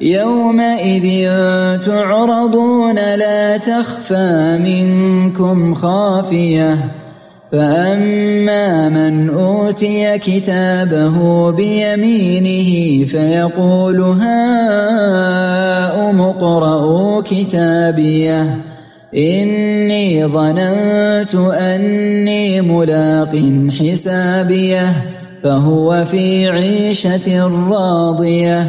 يومئذ تعرضون لا تخفى منكم خافية. فأما من أوتي كتابه بيمينه فيقول هاؤم اقرءوا كتابيه. إني ظننت أني ملاق حسابيه. فهو في عيشة راضية.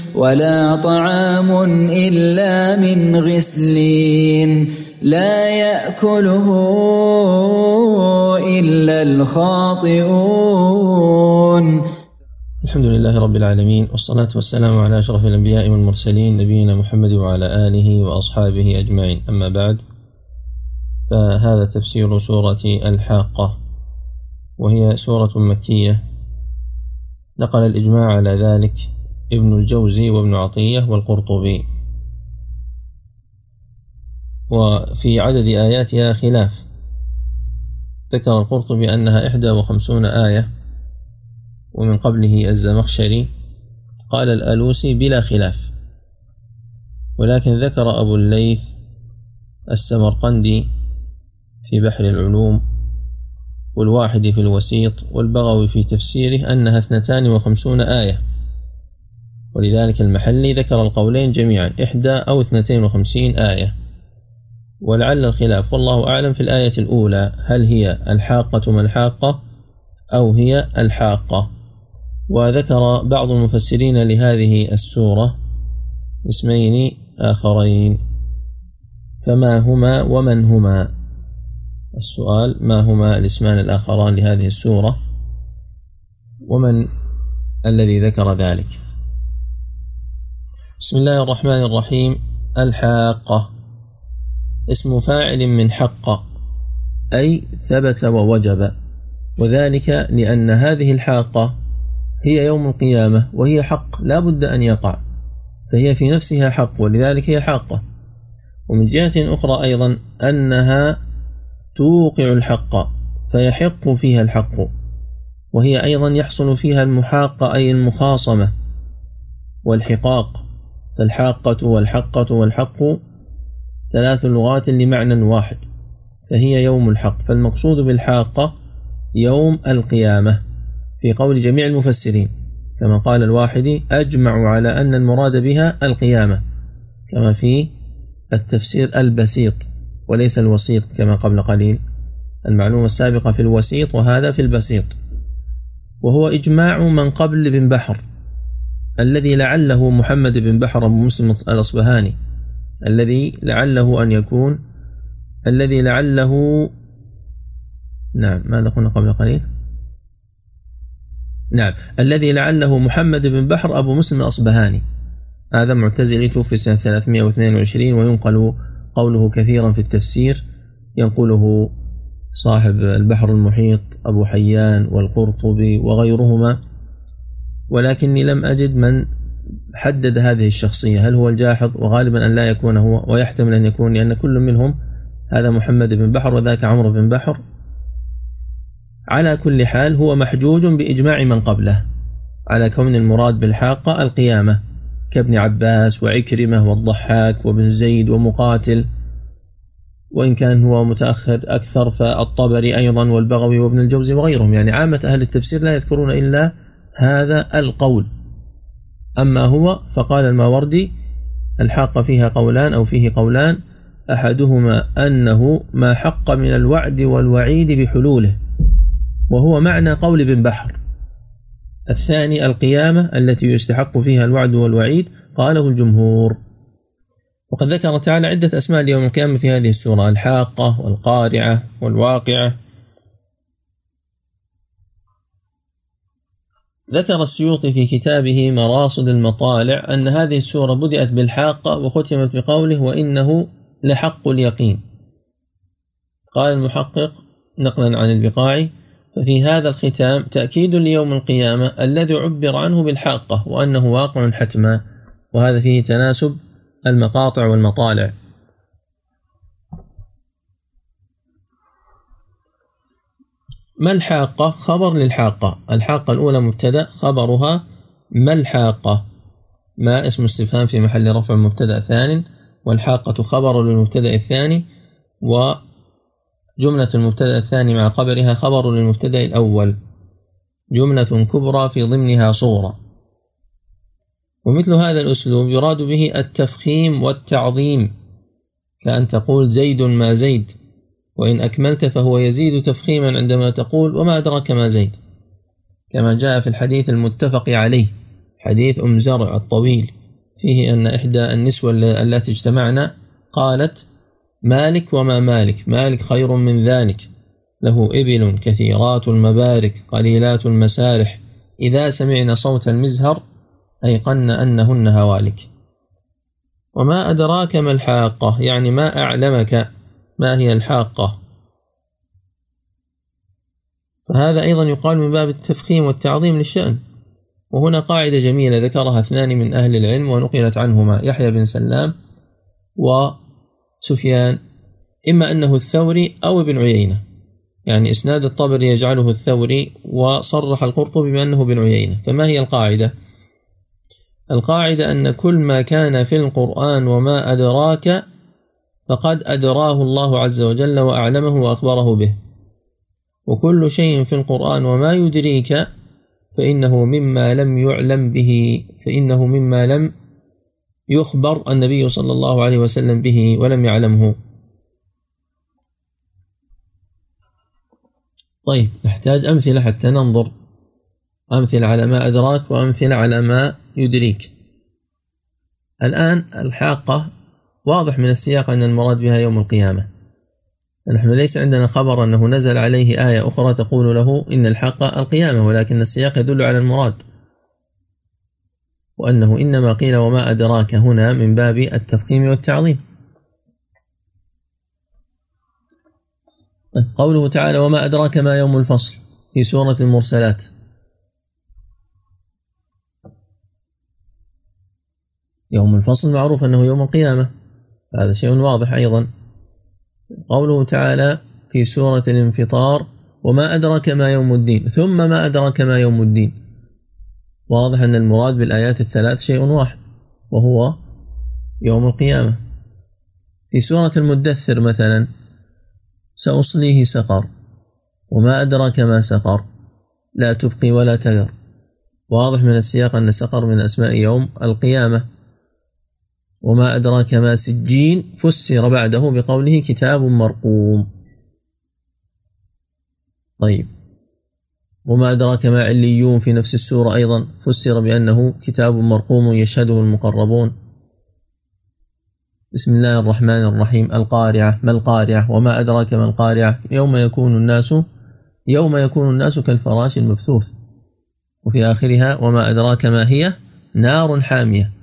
ولا طعام إلا من غسلين لا يأكله إلا الخاطئون. الحمد لله رب العالمين والصلاة والسلام على أشرف الأنبياء والمرسلين نبينا محمد وعلى آله وأصحابه أجمعين. أما بعد فهذا تفسير سورة الحاقة وهي سورة مكية. نقل الإجماع على ذلك ابن الجوزي وابن عطية والقرطبي. وفي عدد آياتها خلاف. ذكر القرطبي أنها إحدى وخمسون آية ومن قبله الزمخشري. قال الألوسي بلا خلاف. ولكن ذكر أبو الليث السمرقندي في بحر العلوم والواحد في الوسيط والبغوي في تفسيره أنها اثنتان وخمسون آية. ولذلك المحلي ذكر القولين جميعا إحدى أو اثنتين وخمسين آية. ولعل الخلاف والله أعلم في الآية الأولى هل هي الحاقة ما الحاقة أو هي الحاقة. وذكر بعض المفسرين لهذه السورة اسمين آخرين. فما هما ومن هما؟ السؤال ما هما الاسمان الآخران لهذه السورة؟ ومن الذي ذكر ذلك؟ بسم الله الرحمن الرحيم. الحاقة اسم فاعل من حق. أي ثبت ووجب. وذلك لأن هذه الحاقة هي يوم القيامة وهي حق لا بد أن يقع. فهي في نفسها حق ولذلك هي حاقة ومن جهة أخرى أيضا أنها توقع الحق فيحق فيها الحق. وهي أيضا يحصل فيها المحاقة أي المخاصمة والحقاق. فالحاقة والحقة والحق ثلاث لغات لمعنى واحد فهي يوم الحق. فالمقصود بالحاقة يوم القيامة في قول جميع المفسرين كما قال الواحدي أجمع على أن المراد بها القيامة كما في التفسير البسيط وليس الوسيط كما قبل قليل المعلومة السابقة في الوسيط وهذا في البسيط وهو إجماع من قبل بن بحر. الذي لعله محمد بن بحر أبو مسلم الأصبهاني الذي لعله أن يكون الذي لعله نعم ماذا قلنا قبل قليل؟ نعم الذي لعله محمد بن بحر أبو مسلم الأصبهاني. هذا معتزلي توفي سنة 322 وينقل قوله كثيرا في التفسير ينقله صاحب البحر المحيط أبو حيان والقرطبي وغيرهما. ولكني لم أجد من حدد هذه الشخصية. هل هو الجاحظ؟ وغالبا أن لا يكون هو ويحتمل أن يكون لأن كل منهم هذا محمد بن بحر وذاك عمرو بن بحر على كل حال هو محجوج بإجماع من قبله على كون المراد بالحاقة القيامة كابن عباس وعكرمة والضحاك وابن زيد ومقاتل. وإن كان هو متأخر أكثر فالطبري أيضا والبغوي وابن الجوزي وغيرهم. يعني عامة أهل التفسير لا يذكرون إلا هذا القول. أما هو فقال الماوردي الحاق فيها قولان أو فيه قولان أحدهما أنه ما حق من الوعد والوعيد بحلوله وهو معنى قول ابن بحر. الثاني القيامة التي يستحق فيها الوعد والوعيد قاله الجمهور. وقد ذكر تعالى عدة أسماء ليوم القيامة في هذه السورة الحاقة والقارعة والواقعة. ذكر السيوطي في كتابه مراصد المطالع أن هذه السورة بدأت بالحاقة وختمت بقوله وإنه لحق اليقين. قال المحقق نقلا عن البقاعي ففي هذا الختام تأكيد ليوم القيامة الذي عبر عنه بالحاقة وأنه واقع حتما وهذا فيه تناسب المقاطع والمطالع. ما الحاقة؟ خبر للحاقة. الحاقة الأولى مبتدأ خبرها ما الحاقة؟ ما اسم استفهام في محل رفع مبتدأ ثان؟ والحاقة خبر للمبتدأ الثاني وجملة المبتدأ الثاني مع خبرها خبر للمبتدأ الأول. جملة كبرى في ضمنها صورة. ومثل هذا الأسلوب يراد به التفخيم والتعظيم. كأن تقول زيد ما زيد. وإن أكملت فهو يزيد تفخيما عندما تقول وما أدراك ما زيد. كما جاء في الحديث المتفق عليه حديث أم زرع الطويل فيه أن إحدى النسوة التي اجتمعنا قالت مالك وما مالك مالك خير من ذلك له إبل كثيرات المبارك قليلات المسارح إذا سمعنا صوت المزهر أيقن أنهن هوالك. وما أدراك ما الحاقة يعني ما أعلمك ما هي الحاقة؟ فهذا أيضا يقال من باب التفخيم والتعظيم للشأن. وهنا قاعدة جميلة ذكرها اثنان من أهل العلم ونقلت عنهما يحيى بن سلام وسفيان. إما أنه الثوري أو ابن عيينة. يعني إسناد الطبري يجعله الثوري وصرح القرطبي بأنه ابن عيينة. فما هي القاعدة؟ القاعدة أن كل ما كان في القرآن وما أدراك فقد أدراه الله عز وجل وأعلمه وأخبره به. وكل شيء في القرآن وما يدريك فإنه مما لم يعلم به فإنه مما لم يخبر النبي صلى الله عليه وسلم به ولم يعلمه. طيب نحتاج أمثلة حتى ننظر. أمثلة على ما أدراك وأمثلة على ما يدريك. الآن الحاقة واضح من السياق أن المراد بها يوم القيامة. نحن ليس عندنا خبر أنه نزل عليه آية أخرى تقول له إن الحق القيامة ولكن السياق يدل على المراد وأنه إنما قيل وما أدراك هنا من باب التفخيم والتعظيم. طيب قوله تعالى وما أدراك ما يوم الفصل في سورة المرسلات. يوم الفصل معروف أنه يوم القيامة. هذا شيء واضح أيضا. قوله تعالى في سورة الانفطار وما أدرك ما يوم الدين. ثم ما أدرك ما يوم الدين. واضح أن المراد بالآيات الثلاث شيء واحد وهو يوم القيامة. في سورة المدثر مثلا سأصليه سقر وما أدرك ما سقر لا تبقي ولا تذر. واضح من السياق أن سقر من أسماء يوم القيامة. وما أدراك ما سجين فسر بعده بقوله كتاب مرقوم. طيب. وما أدراك ما عليون في نفس السورة أيضا فسر بأنه كتاب مرقوم يشهده المقربون. بسم الله الرحمن الرحيم. القارعة. ما القارعة؟ وما أدراك ما القارعة؟ يوم يكون الناس يوم يكون الناس كالفراش المبثوث. وفي آخرها وما أدراك ما هي؟ نار حامية.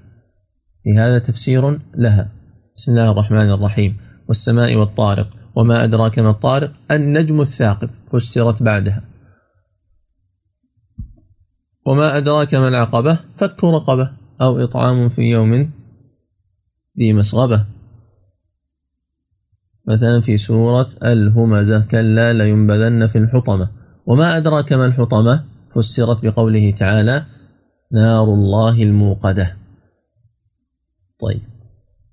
في هذا تفسير لها. بسم الله الرحمن الرحيم. والسماء والطارق وما أدراك ما الطارق؟ النجم الثاقب فسرت بعدها. وما أدراك ما العقبة؟ فك رقبة أو إطعام في يوم ذي مسغبة. مثلا في سورة الهمزة كلا لينبذن في الحطمة. وما أدراك ما الحطمة؟ فسرت بقوله تعالى نار الله الموقدة. طيب.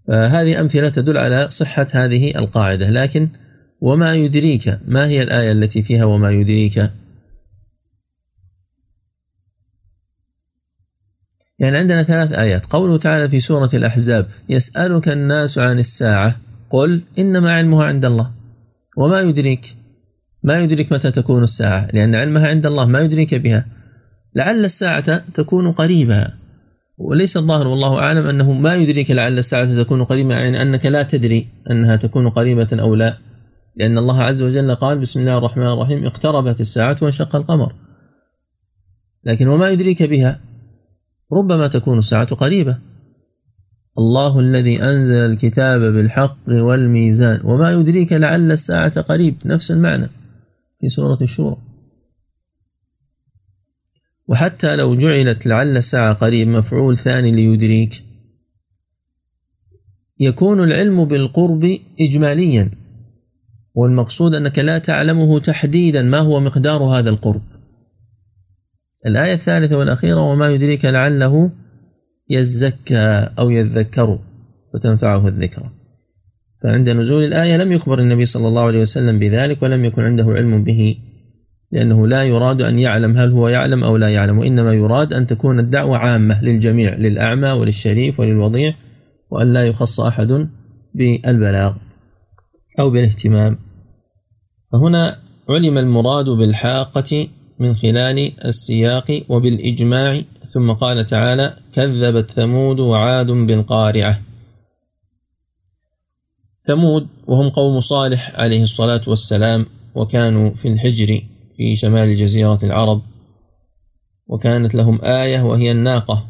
فهذه أمثلة تدل على صحة هذه القاعدة. لكن وما يدريك ما هي الآية التي فيها وما يدريك؟ يعني عندنا ثلاث آيات. قوله تعالى في سورة الأحزاب يسألك الناس عن الساعة. قل إنما علمها عند الله. وما يدريك؟ ما يدريك متى تكون الساعة. لأن علمها عند الله ما يدريك بها. لعل الساعة تكون قريبة. وليس الظاهر والله أعلم أنه ما يدريك لعل الساعة تكون قريبة يعني أنك لا تدري أنها تكون قريبة أو لا. لأن الله عز وجل قال بسم الله الرحمن الرحيم اقتربت الساعة وانشق القمر. لكن وما يدريك بها؟ ربما تكون الساعة قريبة. الله الذي أنزل الكتاب بالحق والميزان. وما يدريك لعل الساعة قريب. نفس المعنى في سورة الشورى. وحتى لو جعلت لعل الساعة قريب مفعول ثاني ليدريك. يكون العلم بالقرب إجماليا والمقصود أنك لا تعلمه تحديدا ما هو مقدار هذا القرب. الآية الثالثة والأخيرة وما يدريك لعله يزكى أو يذكر فتنفعه الذكرى فعند نزول الآية لم يخبر النبي صلى الله عليه وسلم بذلك ولم يكن عنده علم به. لأنه لا يراد أن يعلم هل هو يعلم أو لا يعلم وإنما يراد أن تكون الدعوة عامة للجميع للأعمى وللشريف وللوضيع وأن لا يخص أحد بالبلاغ أو بالاهتمام. فهنا علم المراد بالحاقة من خلال السياق وبالإجماع ثم قال تعالى كذبت ثمود وعاد بالقارعة. ثمود وهم قوم صالح عليه الصلاة والسلام وكانوا في الحجر. في شمال جزيرة العرب وكانت لهم آية وهي الناقة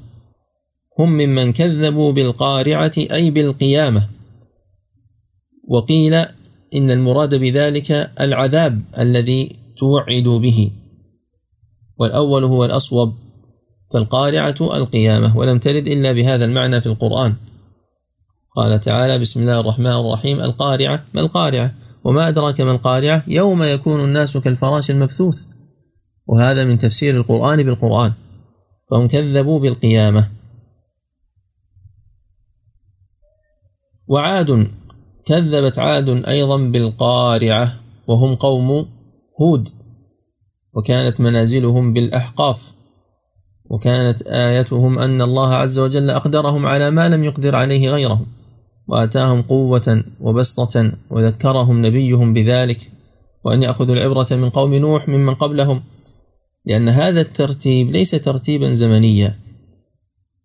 هم ممن كذبوا بالقارعة أي بالقيامة وقيل إن المراد بذلك العذاب الذي توعد به والأول هو الأصوب فالقارعة القيامة ولم ترد إلا بهذا المعنى في القرآن. قال تعالى بسم الله الرحمن الرحيم القارعة ما القارعة؟ وما أدراك ما القارعة يوم يكون الناس كالفراش المبثوث. وهذا من تفسير القرآن بالقرآن. فهم كذبوا بالقيامة. وعاد كذبت عاد أيضا بالقارعة وهم قوم هود. وكانت منازلهم بالأحقاف. وكانت آيتهم أن الله عز وجل أقدرهم على ما لم يقدر عليه غيرهم. وآتاهم قوة وبسطة وذكرهم نبيهم بذلك وأن يأخذوا العبرة من قوم نوح ممن قبلهم لأن هذا الترتيب ليس ترتيبا زمنيا.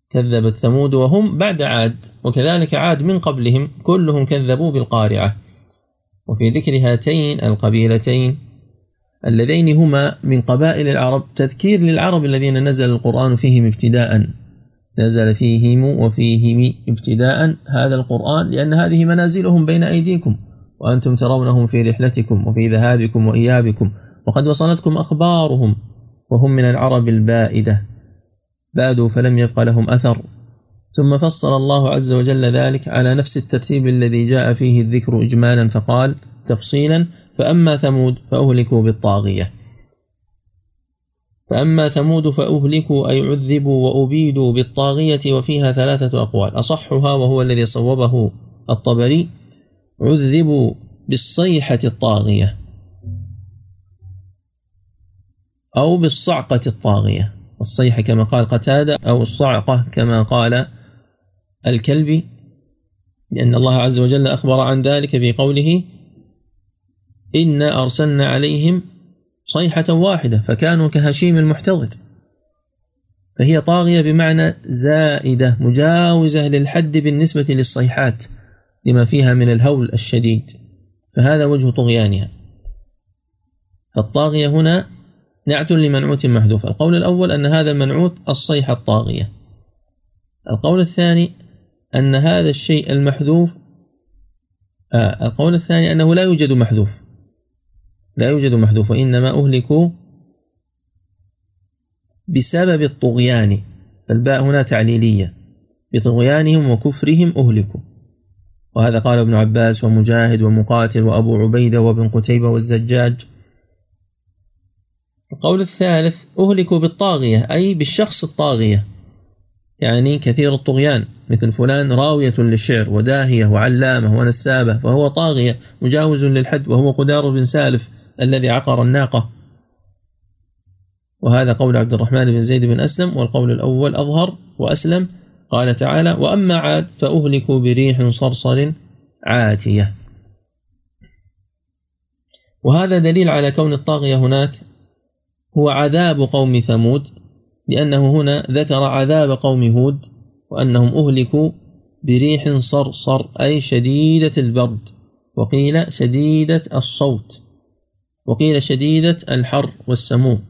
كذبت ثمود وهم بعد عاد وكذلك عاد من قبلهم كلهم كذبوا بالقارعة. وفي ذكر هاتين القبيلتين اللذين هما من قبائل العرب تذكير للعرب الذين نزل القرآن فيهم ابتداء. نزل فيهم وفيهم ابتداء هذا القرآن لأن هذه منازلهم بين أيديكم وأنتم ترونهم في رحلتكم وفي ذهابكم وإيابكم وقد وصلتكم أخبارهم وهم من العرب البائدة. بادوا فلم يبق لهم أثر. ثم فصل الله عز وجل ذلك على نفس الترتيب الذي جاء فيه الذكر إجمالا فقال تفصيلا فأما ثمود فأهلكوا بالطاغية. فأما ثمود فأهلكوا أي عذبوا وأبيدوا بالطاغية وفيها ثلاثة أقوال أصحها وهو الذي صوبه الطبري عذبوا بالصيحة الطاغية أو بالصعقة الطاغية. الصيحة كما قال قتادة أو الصعقة كما قال الكلبي لأن الله عز وجل أخبر عن ذلك في قوله إنا أرسلنا عليهم صيحة واحدة فكانوا كهشيم المحتضر. فهي طاغية بمعنى زائدة مجاوزة للحد بالنسبة للصيحات لما فيها من الهول الشديد. فهذا وجه طغيانها. فالطاغية هنا نعت لمنعوت محذوف. القول الأول أن هذا المنعوت الصيحة الطاغية. القول الثاني أن هذا الشيء المحذوف آه القول الثاني أنه لا يوجد محذوف. لا يوجد محذوف وإنما أهلكوا بسبب الطغيان. فالباء هنا تعليلية. بطغيانهم وكفرهم أهلكوا. وهذا قال ابن عباس ومجاهد ومقاتل وأبو عبيدة وابن قتيبة والزجاج. القول الثالث أهلكوا بالطاغية أي بالشخص الطاغية. يعني كثير الطغيان. مثل فلان راوية للشعر وداهية وعلامة ونسابة فهو طاغية مجاوز للحد وهو قدار بن سالف. الذي عقر الناقة. وهذا قول عبد الرحمن بن زيد بن أسلم والقول الأول أظهر وأسلم. قال تعالى وأما عاد فأهلكوا بريح صرصر عاتية. وهذا دليل على كون الطاغية هناك هو عذاب قوم ثمود لأنه هنا ذكر عذاب قوم هود وأنهم أهلكوا بريح صرصر أي شديدة البرد. وقيل شديدة الصوت. وقيل شديدة الحر والسموم.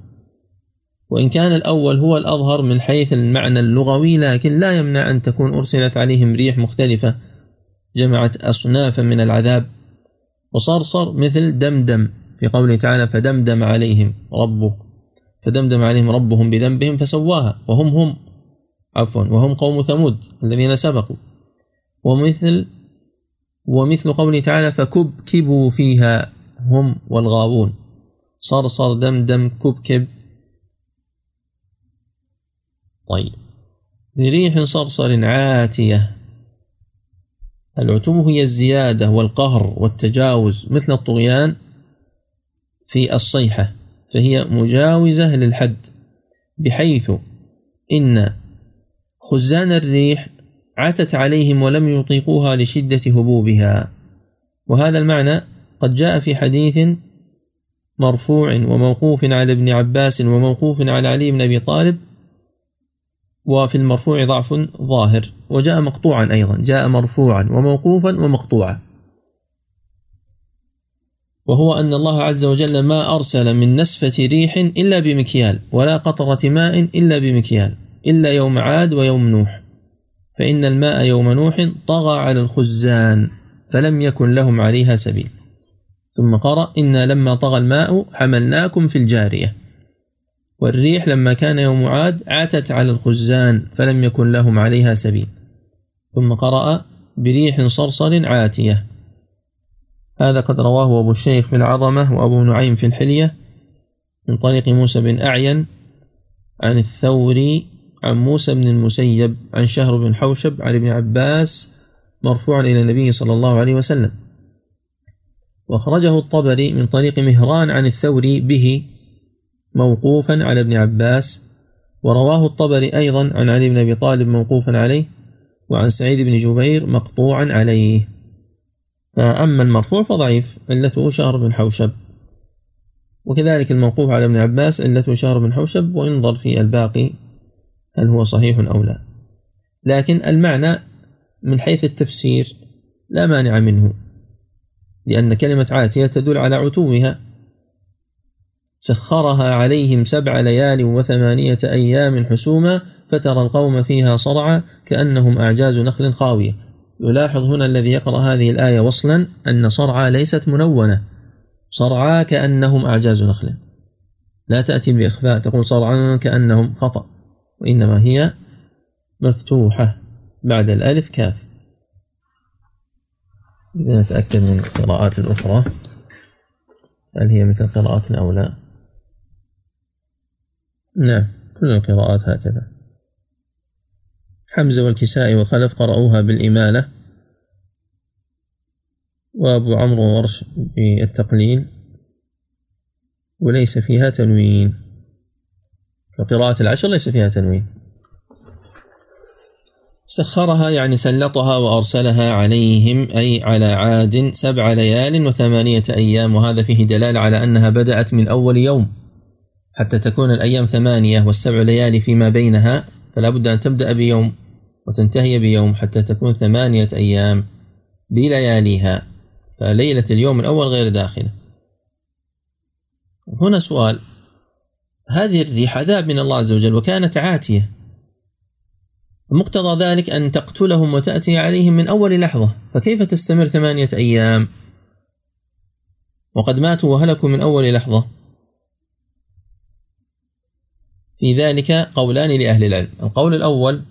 وإن كان الأول هو الأظهر من حيث المعنى اللغوي لكن لا يمنع أن تكون أرسلت عليهم ريح مختلفة جمعت أصنافا من العذاب. وصرصر مثل دمدم في قوله تعالى فدمدم عليهم ربك. فدمدم عليهم ربهم بذنبهم فسواها وهم هم عفوا وهم قوم ثمود الذين سبقوا. ومثل ومثل قوله تعالى فكبكبوا فيها. هم والغاوون. صرصر دمدم كبكب طيب. لريح صرصر عاتية. العتو هي الزيادة والقهر والتجاوز مثل الطغيان في الصيحة فهي مجاوزة للحد بحيث إن خزان الريح عتت عليهم ولم يطيقوها لشدة هبوبها. وهذا المعنى قد جاء في حديث مرفوع وموقوف على ابن عباس وموقوف على علي بن أبي طالب وفي المرفوع ضعف ظاهر وجاء مقطوعا أيضا جاء مرفوعا وموقوفا ومقطوعا. وهو أن الله عز وجل ما أرسل من نسفة ريح إلا بمكيال ولا قطرة ماء إلا بمكيال إلا يوم عاد ويوم نوح. فإن الماء يوم نوح طغى على الخزان فلم يكن لهم عليها سبيل. ثم قرأ إنا لما طغى الماء حملناكم في الجارية. والريح لما كان يوم عاد عتت على الخزان فلم يكن لهم عليها سبيل. ثم قرأ بريح صرصر عاتية. هذا قد رواه أبو الشيخ في العظمة وأبو نعيم في الحلية من طريق موسى بن أعين عن الثوري عن موسى بن المسيب عن شهر بن حوشب عن ابن عباس مرفوعا إلى النبي صلى الله عليه وسلم. وأخرجه الطبري من طريق مهران عن الثوري به موقوفا على ابن عباس ورواه الطبري أيضا عن علي بن أبي طالب موقوفا عليه وعن سعيد بن جبير مقطوعا عليه. فأما المرفوع فضعيف علته شهر بن حوشب. وكذلك الموقوف على ابن عباس علته شهر بن حوشب وينظر في الباقي هل هو صحيح أو لا. لكن المعنى من حيث التفسير لا مانع منه. لأن كلمة عاتية تدل على عتوها سخرها عليهم سبع ليال وثمانية أيام حسوما فترى القوم فيها صرعى كأنهم أعجاز نخل خاوية يلاحظ هنا الذي يقرأ هذه الآية وصلا أن صرعى ليست منونة. صرعى كأنهم أعجاز نخل. لا تأتي بإخفاء تقول صرعى كأنهم خطأ وإنما هي مفتوحة. بعد الألف كاف. نتأكد من القراءات الأخرى. هل هي مثل قراءتنا أو لا؟ نعم كل القراءات هكذا. حمزة والكسائي وخلف قرأوها بالإمالة. وأبو عمرو وورش بالتقليل وليس فيها تنوين. وقراءة العشر ليس فيها تنوين. سخرها يعني سلطها وأرسلها عليهم أي على عاد سبع ليال وثمانية أيام وهذا فيه دلالة على أنها بدأت من أول يوم. حتى تكون الأيام ثمانية والسبع ليالي فيما بينها فلا بد أن تبدأ بيوم وتنتهي بيوم حتى تكون ثمانية أيام بلياليها. فليلة اليوم الأول غير داخلة. هنا سؤال هذه الريح عذاب من الله عز وجل وكانت عاتية. مقتضى ذلك أن تقتلهم وتأتي عليهم من أول لحظة. فكيف تستمر ثمانية أيام؟ وقد ماتوا وهلكوا من أول لحظة. في ذلك قولان لأهل العلم. القول الأول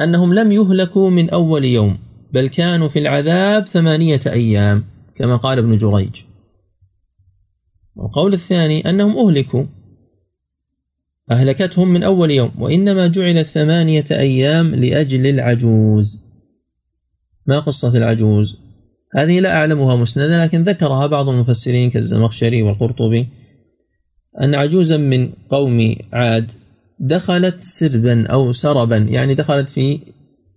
أنهم لم يهلكوا من أول يوم بل كانوا في العذاب ثمانية أيام كما قال ابن جريج. والقول الثاني أنهم أهلكوا. أهلكتهم من أول يوم وإنما جعلت ثمانية أيام لأجل العجوز. ما قصة العجوز؟ هذه لا أعلمها مسندة لكن ذكرها بعض المفسرين كالزمخشري والقرطبي أن عجوزا من قوم عاد دخلت سربا أو سربا يعني دخلت في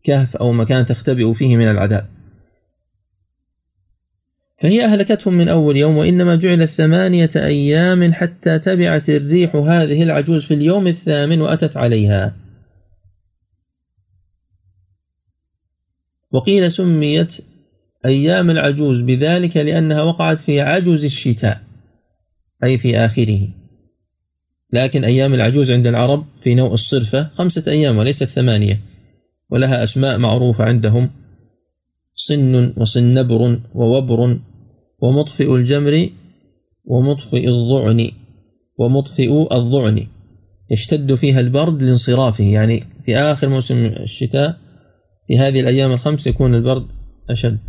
كهف أو مكان تختبئ فيه من العذاب. فهي أهلكتهم من أول يوم وإنما جعلت ثمانية أيام حتى تبعت الريح هذه العجوز في اليوم الثامن وأتت عليها. وقيل سميت أيام العجوز بذلك لأنها وقعت في عجز الشتاء أي في آخره. لكن أيام العجوز عند العرب في نوء الصرفة خمسة أيام وليست ثمانية ولها أسماء معروفة عندهم. صن وصنبر ووبر ومطفئ الجمر ومطفئ الضعن ومطفئ الضعن. يشتد فيها البرد لانصرافه يعني في آخر موسم الشتاء في هذه الأيام الخمس يكون البرد أشد.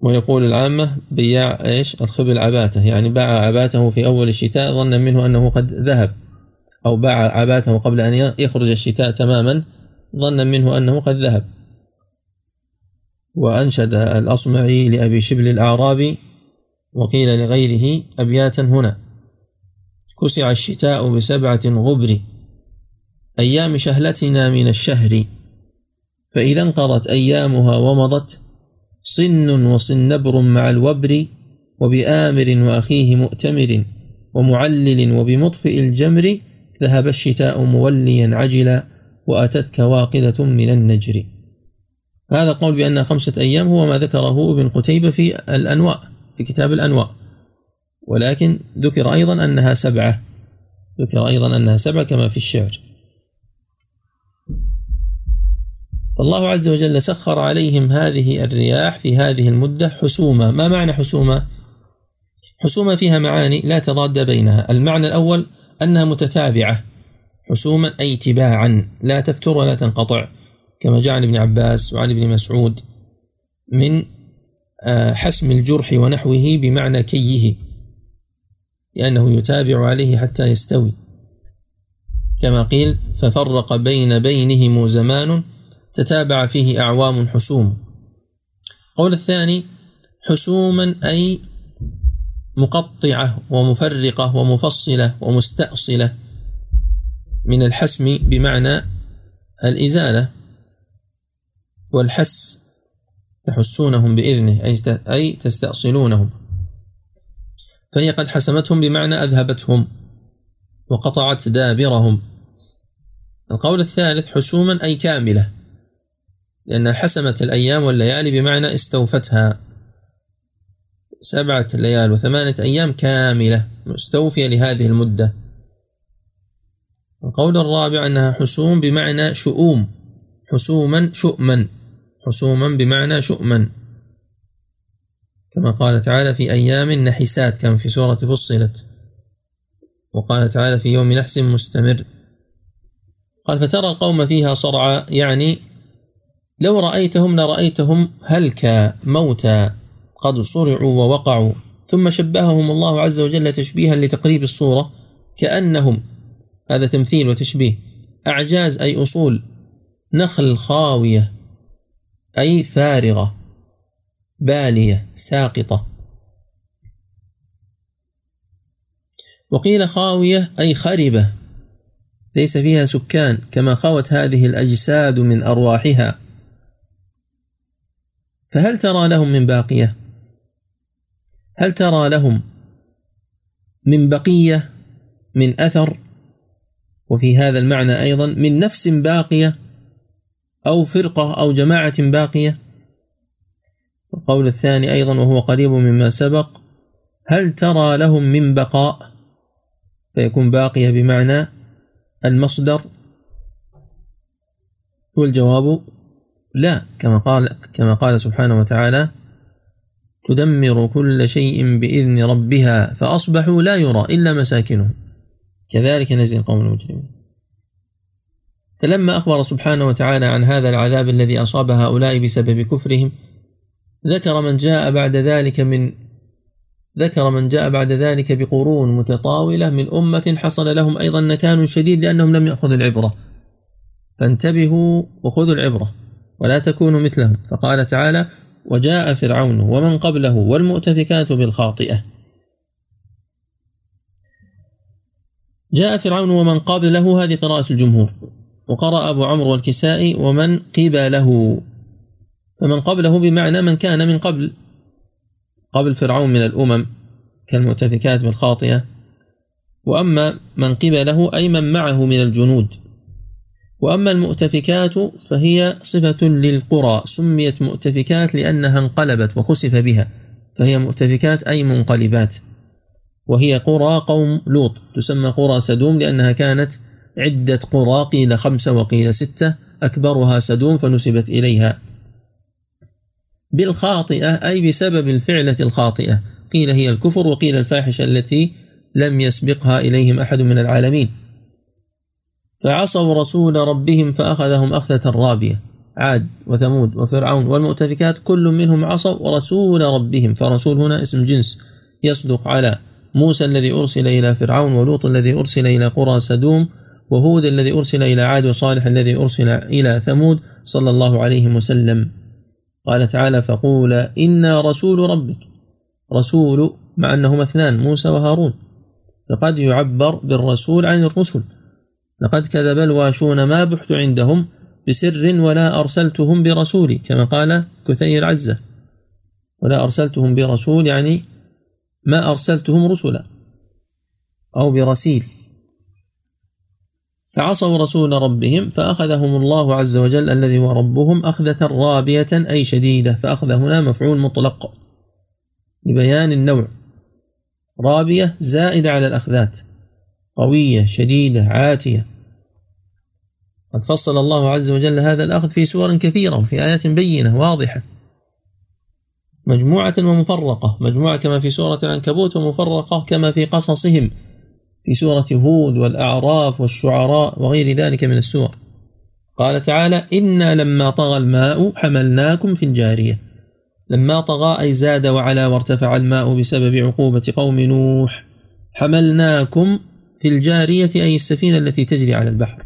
ويقول العامة بياع إيش؟ الخبل عباته يعني باع عباته في أول الشتاء ظنا منه أنه قد ذهب أو باع عباته قبل أن يخرج الشتاء تماما ظنا منه أنه قد ذهب. وأنشد الأصمعي لأبي شبل الأعرابي وقيل لغيره أبياتا هنا. كسع الشتاء بسبعة غبر أيام شهلتنا من الشهر فإذا انقضت أيامها ومضت صن وصنبر مع الوبر وبآمر وأخيه مؤتمر ومعلل وبمطفئ الجمر ذهب الشتاء موليا عجلا وأتتك واقدة من النجر. هذا قول بأنها خمسة أيام هو ما ذكره ابن قتيبة في الأنواء في كتاب الأنواء. ولكن ذكر أيضا أنها سبعة. ذكر أيضا أنها سبعة كما في الشعر. فالله عز وجل سخر عليهم هذه الرياح في هذه المدة حسومة ما معنى حسومة؟ حسومة فيها معاني لا تضاد بينها. المعنى الأول أنها متتابعة. حسوما أي تباعا. لا تفتر ولا تنقطع. كما جاء عن ابن عباس وعن ابن مسعود من آه، حسم الجرح ونحوه بمعنى كيه لأنه يتابع عليه حتى يستوي. كما قيل ففرق بين بينهم زمان تتابع فيه أعوام حسوم. قول الثاني حسوما أي مقطعة ومفرقة ومفصلة ومستأصلة من الحسم بمعنى الإزالة. والحس تحسونهم بإذنه أي تستأصلونهم. فهي قد حسمتهم بمعنى أذهبتهم وقطعت دابرهم. القول الثالث حسوما أي كاملة لأنها حسمت الأيام والليالي بمعنى استوفتها. سبعة ليال وثمانية أيام كاملة مستوفية لهذه المدة. القول الرابع أنها حسوم بمعنى شؤوم. حسوما شؤما. حسوما بمعنى شؤما. كما قال تعالى في أيام نحسات كما في سورة فصلت. وقال تعالى في يوم نحس مستمر. قال فترى القوم فيها صرعى يعني لو رأيتهم لرأيتهم هلكا موتى قد صرعوا ووقعوا. ثم شبههم الله عز وجل تشبيها لتقريب الصورة كأنهم. هذا تمثيل وتشبيه. أعجاز أي أصول. نخل خاوية أي فارغة بالية ساقطة. وقيل خاوية أي خربة. ليس فيها سكان كما خوت هذه الأجساد من أرواحها. فهل ترى لهم من باقية؟ هل ترى لهم من بقية من أثر؟ وفي هذا المعنى أيضا من نفس باقية. أو فرقة أو جماعة باقية. القول الثاني أيضا وهو قريب مما سبق هل ترى لهم من بقاء؟ فيكون باقية بمعنى المصدر. والجواب لا كما قال كما قال سبحانه وتعالى تدمر كل شيء بإذن ربها فأصبحوا لا يرى إلا مساكنهم. كذلك نزل القوم المجرمين. فلما أخبر سبحانه وتعالى عن هذا العذاب الذي أصاب هؤلاء بسبب كفرهم ذكر من جاء بعد ذلك من ذكر من جاء بعد ذلك بقرون متطاولة من أمة حصل لهم أيضا نكان شديد لأنهم لم يأخذوا العبرة. فانتبهوا وخذوا العبرة ولا تكونوا مثلهم. فقال تعالى وجاء فرعون ومن قبله والمؤتفكات بالخاطئة. جاء فرعون ومن قبله هذه قراءة الجمهور. وقرأ أبو عمرو والكسائي ومن قبله. فمن قبله بمعنى من كان من قبل. قبل فرعون من الأمم كالمؤتفكات بالخاطئة. وأما من قبله أي من معه من الجنود. وأما المؤتفكات فهي صفة للقرى سميت مؤتفكات لأنها انقلبت وخسف بها فهي مؤتفكات أي منقلبات. وهي قرى قوم لوط تسمى قرى سدوم لأنها كانت عدة قرى قيل خمسة وقيل ستة أكبرها سدوم فنسبت إليها. بالخاطئة أي بسبب الفعلة الخاطئة. قيل هي الكفر وقيل الفاحشة التي لم يسبقها إليهم أحد من العالمين. فعصوا رسول ربهم فأخذهم أخذة رابية. عاد وثمود وفرعون والمؤتفكات كل منهم عصوا رسول ربهم. فرسول هنا اسم جنس يصدق على موسى الذي أرسل إلى فرعون ولوط الذي أرسل إلى قرى سدوم وهود الذي أرسل إلى عاد وصالح الذي أرسل إلى ثمود صلى الله عليه وسلم. قال تعالى فقول إنا رسول ربك رسول مع أنهما اثنان موسى وهارون. فقد يعبر بالرسول عن الرسل. لقد كذب الواشون ما بحت عندهم بسر ولا أرسلتهم برسولي كما قال كثير عزة. ولا أرسلتهم برسول يعني ما أرسلتهم رسلا أو برسيل. فعصوا رسول ربهم فأخذهم الله عز وجل الذي هو ربهم أخذة رابية أي شديدة فأخذ هنا مفعول مطلق لبيان النوع. رابية زائدة على الأخذات قوية شديدة عاتية. قد فصل الله عز وجل هذا الأخذ في سور كثيرة وفي آيات بينة واضحة. مجموعة ومفرقة مجموعة كما في سورة العنكبوت ومفرقة كما في قصصهم. في سورة هود والأعراف والشعراء وغير ذلك من السور. قال تعالى إنا لما طغى الماء حملناكم في الجارية. لما طغى أي زاد وعلى وارتفع الماء بسبب عقوبة قوم نوح. حملناكم في الجارية أي السفينة التي تجري على البحر.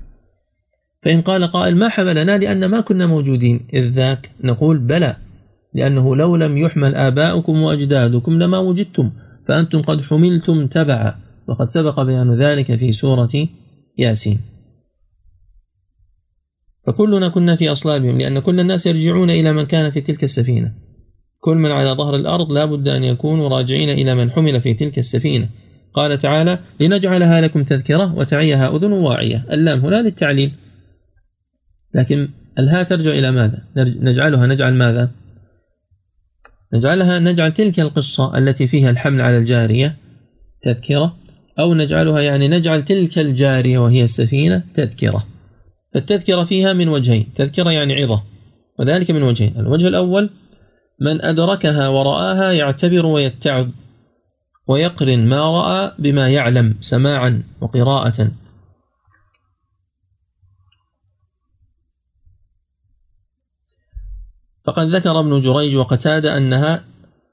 فإن قال قائل ما حملنا لأن ما كنا موجودين. إذ ذاك نقول بلى لأنه لو لم يحمل آباؤكم وأجدادكم لما وجدتم فأنتم قد حملتم تبعا. وقد سبق بيان ذلك في سورة ياسين. فكلنا كنا في أصلابهم لأن كل الناس يرجعون إلى من كان في تلك السفينة. كل من على ظهر الأرض لا بد أن يكونوا راجعين إلى من حمل في تلك السفينة. قال تعالى لنجعلها لكم تذكرة وتعيها أذن واعية. اللام هنا للتعليل. لكن الهاء ترجع إلى ماذا؟ نجعلها نجعل ماذا؟ نجعلها نجعل تلك القصة التي فيها الحمل على الجارية تذكرة أو نجعلها يعني نجعل تلك الجارية وهي السفينة تذكرة. فالتذكرة فيها من وجهين تذكرة يعني عظة وذلك من وجهين. الوجه الأول من أدركها ورآها يعتبر ويتعظ ويقرن ما رأى بما يعلم سماعا وقراءة. فقد ذكر ابن جريج وقتادة أنها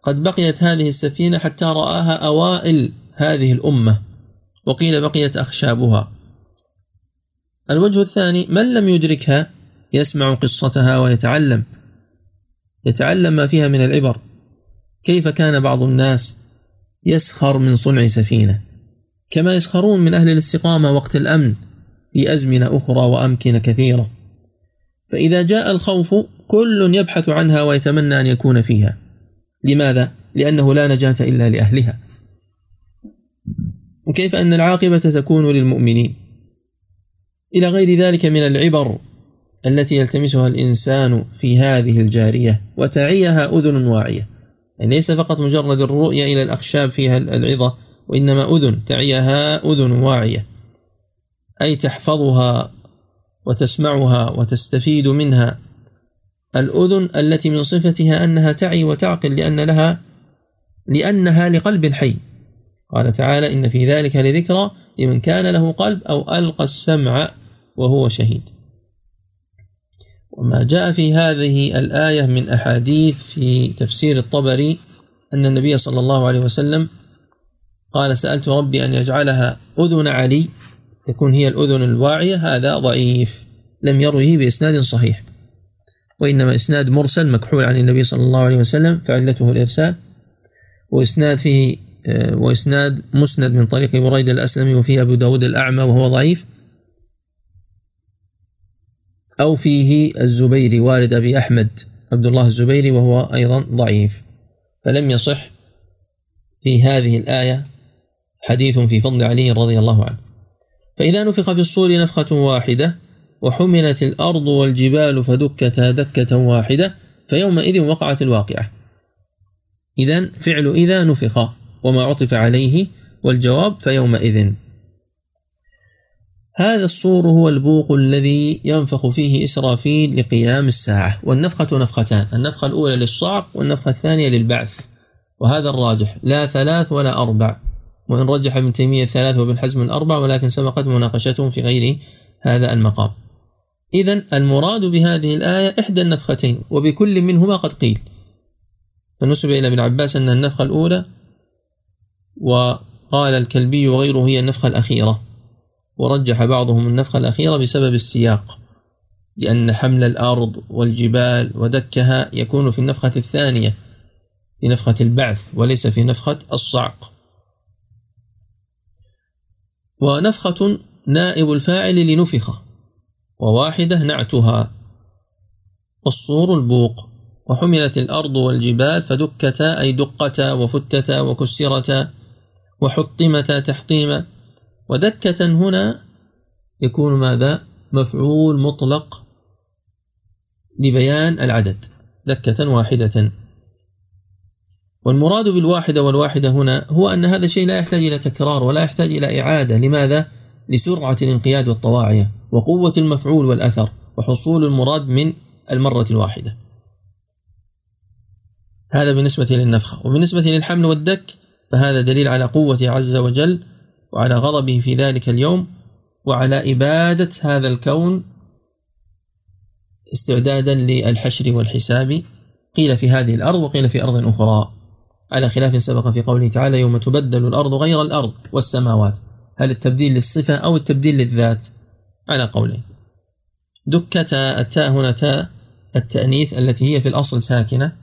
قد بقيت هذه السفينة حتى رآها أوائل هذه الأمة. وقيل بقيت أخشابها. الوجه الثاني من لم يدركها يسمع قصتها ويتعلم. يتعلم ما فيها من العبر. كيف كان بعض الناس يسخر من صنع سفينة؟ كما يسخرون من أهل الاستقامة وقت الأمن في أزمنة أخرى وأمكنة كثيرة. فإذا جاء الخوف كل يبحث عنها ويتمنى أن يكون فيها. لماذا؟ لأنه لا نجاة إلا لأهلها. وكيف أن العاقبة تكون للمؤمنين. إلى غير ذلك من العبر التي يلتمسها الإنسان في هذه الجارية وتعيها أذن واعية. يعني ليس فقط مجرد الرؤية إلى الأخشاب فيها العظة وإنما أذن تعيها أذن واعية. أي تحفظها وتسمعها وتستفيد منها. الأذن التي من صفتها أنها تعي وتعقل لأن لها لأنها لقلب حي. قال تعالى إن في ذلك لذكرى لمن كان له قلب أو ألقى السمع وهو شهيد. وما جاء في هذه الآية من أحاديث في تفسير الطبري أن النبي صلى الله عليه وسلم قال سألت ربي أن يجعلها أذن علي تكون هي الأذن الواعية هذا ضعيف لم يروه بإسناد صحيح. وإنما إسناد مرسل مكحول عن النبي صلى الله عليه وسلم فعلته الإرسال. وإسناد فيه وإسناد مسند من طريق بريد الأسلمي وفيه أبو داود الأعمى وهو ضعيف. أو فيه الزبيري والد أبي أحمد عبد الله الزبيري وهو أيضا ضعيف. فلم يصح في هذه الآية حديث في فضل علي رضي الله عنه. فإذا نفخ في الصور نفخة واحدة وحملت الأرض والجبال فدكتا دكة واحدة فيومئذ وقعت الواقعة. إذا فعل إذا نفخ. وما عطف عليه والجواب فيومئذ. هذا الصور هو البوق الذي ينفخ فيه إسرافيل لقيام الساعة. والنفخة نفختان النفخة الأولى للصعق والنفخة الثانية للبعث. وهذا الراجح لا ثلاث ولا أربع. وإن رجح ابن تيمية ثلاث وابن حزم الأربع ولكن سبقت مناقشتهم في غير هذا المقام. إذا المراد بهذه الآية إحدى النفختين وبكل منهما قد قيل. فنسب إلى ابن عباس أن النفخة الأولى وقال الكلبي وغيره هي النفخة الأخيرة. ورجح بعضهم النفخة الأخيرة بسبب السياق لأن حمل الأرض والجبال ودكها يكون في النفخة الثانية في نفخة البعث وليس في نفخة الصعق. ونفخة نائب الفاعل لنفخ وواحدة نعتها. والصور البوق وحملت الأرض والجبال فدكتا أي دقتا وفتتا وكسرتا. وحطمتا تحطيما. ودكة هنا يكون ماذا؟ مفعول مطلق لبيان العدد. دكة واحدة. والمراد بالواحدة والواحدة هنا هو أن هذا الشيء لا يحتاج إلى تكرار ولا يحتاج إلى إعادة. لماذا؟ لسرعة الانقياد والطواعية وقوة المفعول والأثر وحصول المراد من المرة الواحدة. هذا بالنسبة للنفخة. وبالنسبة للحمل والدك فهذا دليل على قوة عز وجل وعلى غضبه في ذلك اليوم وعلى إبادة هذا الكون استعدادا للحشر والحساب. قيل في هذه الأرض وقيل في أرض أخرى. على خلاف سبق في قوله تعالى يوم تبدل الأرض غير الأرض والسماوات. هل التبديل للصفة أو التبديل للذات؟ على قولين. دكة التاء هنا تاء التأنيث التي هي في الأصل ساكنة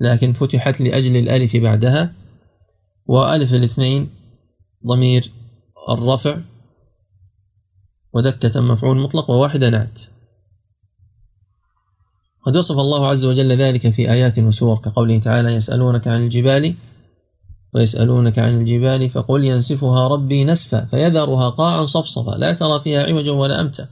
لكن فتحت لأجل الألف بعدها. وألف الاثنين ضمير الرفع ودكة مفعول مطلق وواحدة نعت. قد وصف الله عز وجل ذلك في آيات وسور كقوله تعالى يسألونك عن الجبال ويسألونك عن الجبال فقل ينسفها ربي نسفا فيذرها قاعا صفصفا لا ترى فيها عوجا ولا أمتا.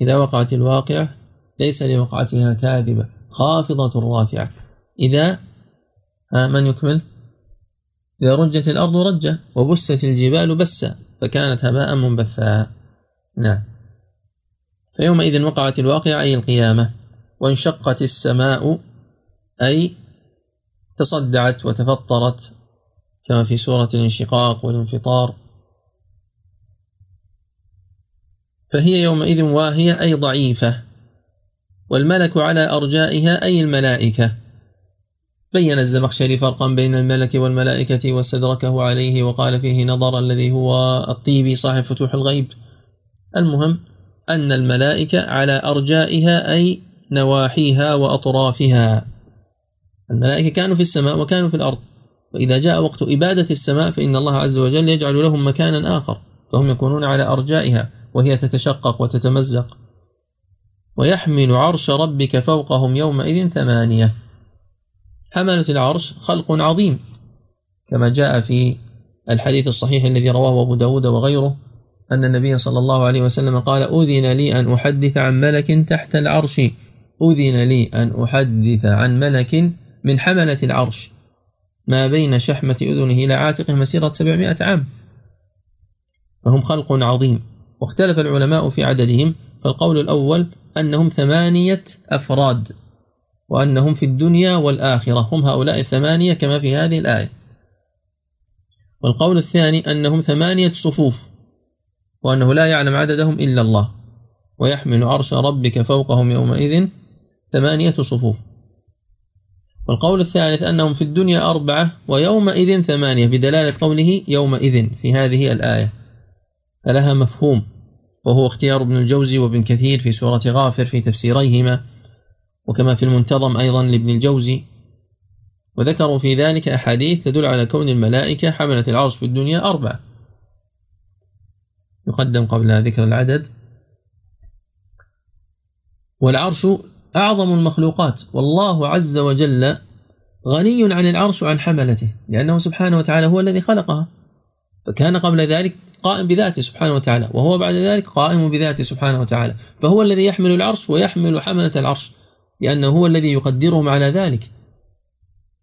إذا وقعت الواقعة ليس لوقعتها كاذبة خافضة رافعة. إذا من يكمل؟ إذا رجت الأرض رجة وبست الجبال بسا فكانت هباء منبثا. نعم. فيومئذ وقعت الواقعة أي القيامة. وانشقت السماء أي تصدعت وتفطرت كما في سورة الانشقاق والانفطار. فهي يومئذ واهية أي ضعيفة. والملك على أرجائها أي الملائكة. بين الزمخشري فرقا بين الملك والملائكة واستدركه عليه وقال فيه نظر الذي هو الطيبي صاحب فتوح الغيب. المهم أن الملائكة على أرجائها أي نواحيها وأطرافها. الملائكة كانوا في السماء وكانوا في الأرض. فإذا جاء وقت إبادة السماء فإن الله عز وجل يجعل لهم مكانا آخر. فهم يكونون على أرجائها وهي تتشقق وتتمزق. ويحمل عرش ربك فوقهم يومئذ ثمانية. حملة العرش خلق عظيم كما جاء في الحديث الصحيح الذي رواه أبو داود وغيره أن النبي صلى الله عليه وسلم قال أذن لي أن أحدث عن ملك تحت العرش. أذن لي أن أحدث عن ملك من حملة العرش. ما بين شحمة أذنه إلى عاتقه مسيرة سبعمائة عام. فهم خلق عظيم. واختلف العلماء في عددهم فالقول الأول أنهم ثمانية أفراد. وأنهم في الدنيا والآخرة. هم هؤلاء الثمانية كما في هذه الآية. والقول الثاني أنهم ثمانية صفوف وأنه لا يعلم عددهم إلا الله ويحمل عرش ربك فوقهم يومئذ ثمانية صفوف. والقول الثالث أنهم في الدنيا أربعة ويومئذ ثمانية بدلالة قوله يومئذ في هذه الآية. فلها مفهوم وهو اختيار ابن الجوزي وابن كثير في سورة غافر في تفسيريهما. وكما في المنتظم أيضا لابن الجوزي. وذكروا في ذلك أحاديث تدل على كون الملائكة حملة العرش في الدنيا أربعة يقدم قبل ذكر العدد. والعرش أعظم المخلوقات. والله عز وجل غني عن العرش وعن حملته لأنه سبحانه وتعالى هو الذي خلقها. فكان قبل ذلك قائم بذاته سبحانه وتعالى وهو بعد ذلك قائم بذاته سبحانه وتعالى فهو الذي يحمل العرش ويحمل حملة العرش. لأنه هو الذي يقدرهم على ذلك.